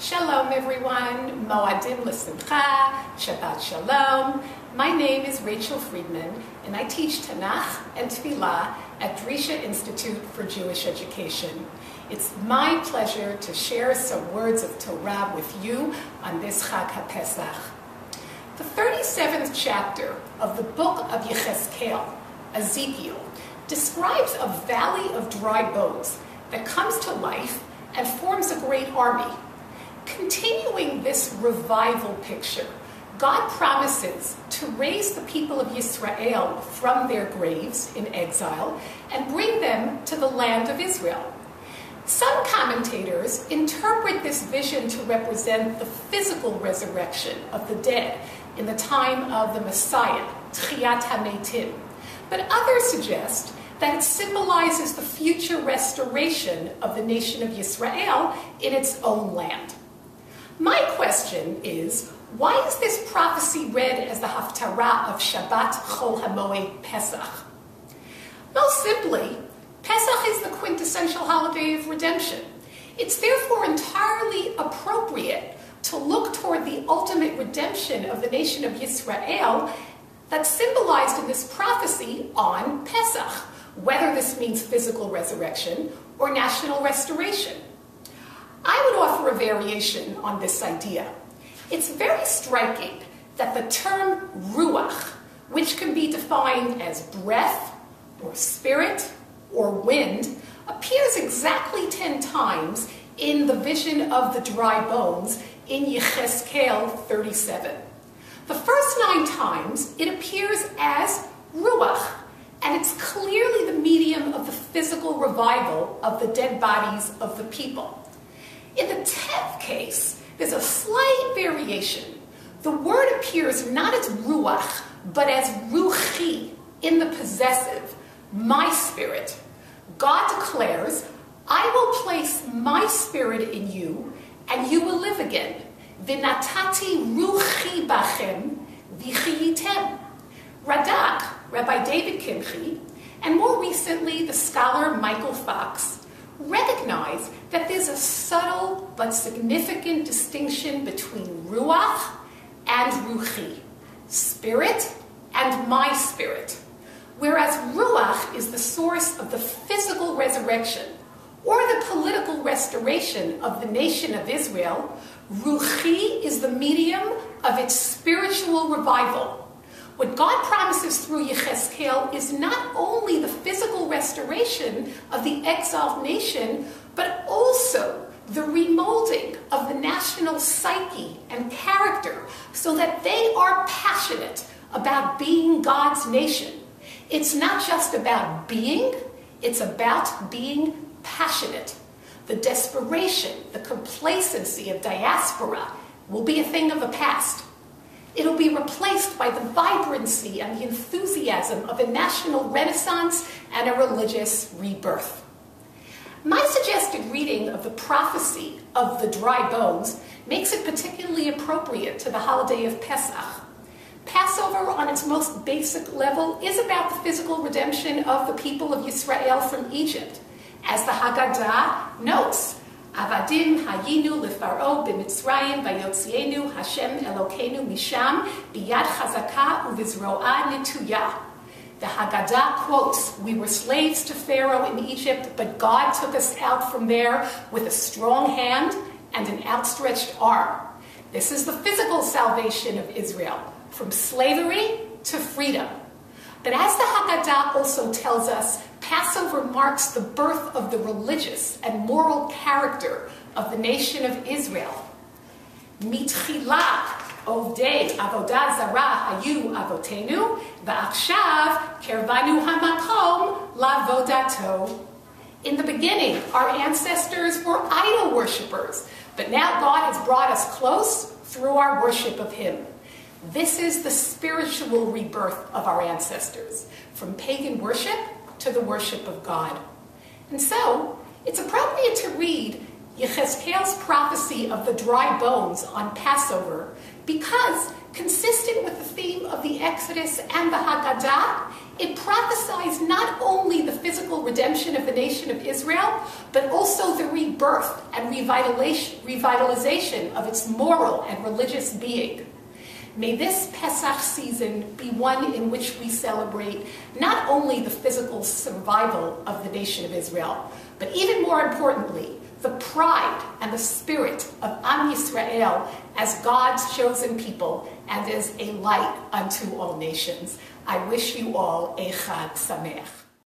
Shalom, everyone. Moadim l'simcha, Shabbat Shalom. My name is Rachel Friedman, and I teach Tanakh and Tefillah at Drisha Institute for Jewish Education. It's my pleasure to share some words of Torah with you on this Chag HaPesach. The 37th chapter of the book of Yechezkel, Ezekiel, describes a valley of dry bones that comes to life and forms a great army. Continuing this revival picture, God promises to raise the people of Israel from their graves in exile and bring them to the land of Israel. Some commentators interpret this vision to represent the physical resurrection of the dead in the time of the Messiah, Tchiat HaMeitim. But others suggest that it symbolizes the future restoration of the nation of Israel in its own land. My question is, why is this prophecy read as the Haftarah of Shabbat Chol HaMoed Pesach? Most simply, Pesach is the quintessential holiday of redemption. It's therefore entirely appropriate to look toward the ultimate redemption of the nation of Israel that's symbolized in this prophecy on Pesach, whether this means physical resurrection or national restoration. I would offer a variation on this idea. It's very striking that the term ruach, which can be defined as breath or spirit or wind, appears exactly 10 times in the vision of the dry bones in Yechezkel 37. The first nine times it appears as ruach, and it's clearly the medium of the physical revival of the dead bodies of the people. In the tenth case, there's a slight variation. The word appears not as ruach, but as ruchi in the possessive, my spirit. God declares, I will place my spirit in you, and you will live again. Vinatati ruchi bachem vichiyitem. Radak, Rabbi David Kimchi, and more recently the scholar Michael Fox, recognize that there's a subtle but significant distinction between ruach and ruchi, spirit and my spirit. Whereas ruach is the source of the physical resurrection or the political restoration of the nation of Israel, ruchi is the medium of its spiritual revival what God promises through Yechezkel is not only the physical restoration of the exiled nation, but also the remolding of the national psyche and character so that they are passionate about being God's nation. It's not just about being, it's about being passionate. The desperation, the complacency of diaspora will be a thing of the past. It'll be replaced by the vibrancy and the enthusiasm of a national renaissance and a religious rebirth. My suggested reading of the prophecy of the dry bones makes it particularly appropriate to the holiday of Pesach. Passover, on its most basic level, is about the physical redemption of the people of Israel from Egypt. As the Haggadah notes, Avadim hayinu lefaro b'mitzrayim vayotzienu Hashem Elokeinu misham biyad chazaka uvizroa netuya. The Haggadah quotes, We were slaves to Pharaoh in Egypt, but God took us out from there with a strong hand and an outstretched arm. This is the physical salvation of Israel, from slavery to freedom. But as the Haggadah also tells us, Passover marks the birth of the religious and moral character of the nation of Israel. Mitchila ovdei avodah zara hayu avotenu, va'achshav kervanu hamakom lavodato. In the beginning, our ancestors were idol worshippers, but now God has brought us close through our worship of Him. This is the spiritual rebirth of our ancestors, from pagan worship to the worship of God. And so, it's appropriate to read Yechezkel's prophecy of the dry bones on Passover because, consistent with the theme of the Exodus and the Haggadah, it prophesies not only the physical redemption of the nation of Israel, but also the rebirth and revitalization of its moral and religious being. May this Pesach season be one in which we celebrate not only the physical survival of the nation of Israel, but even more importantly, the pride and the spirit of Am Yisrael as God's chosen people and as a light unto all nations. I wish you all a Chag Sameach.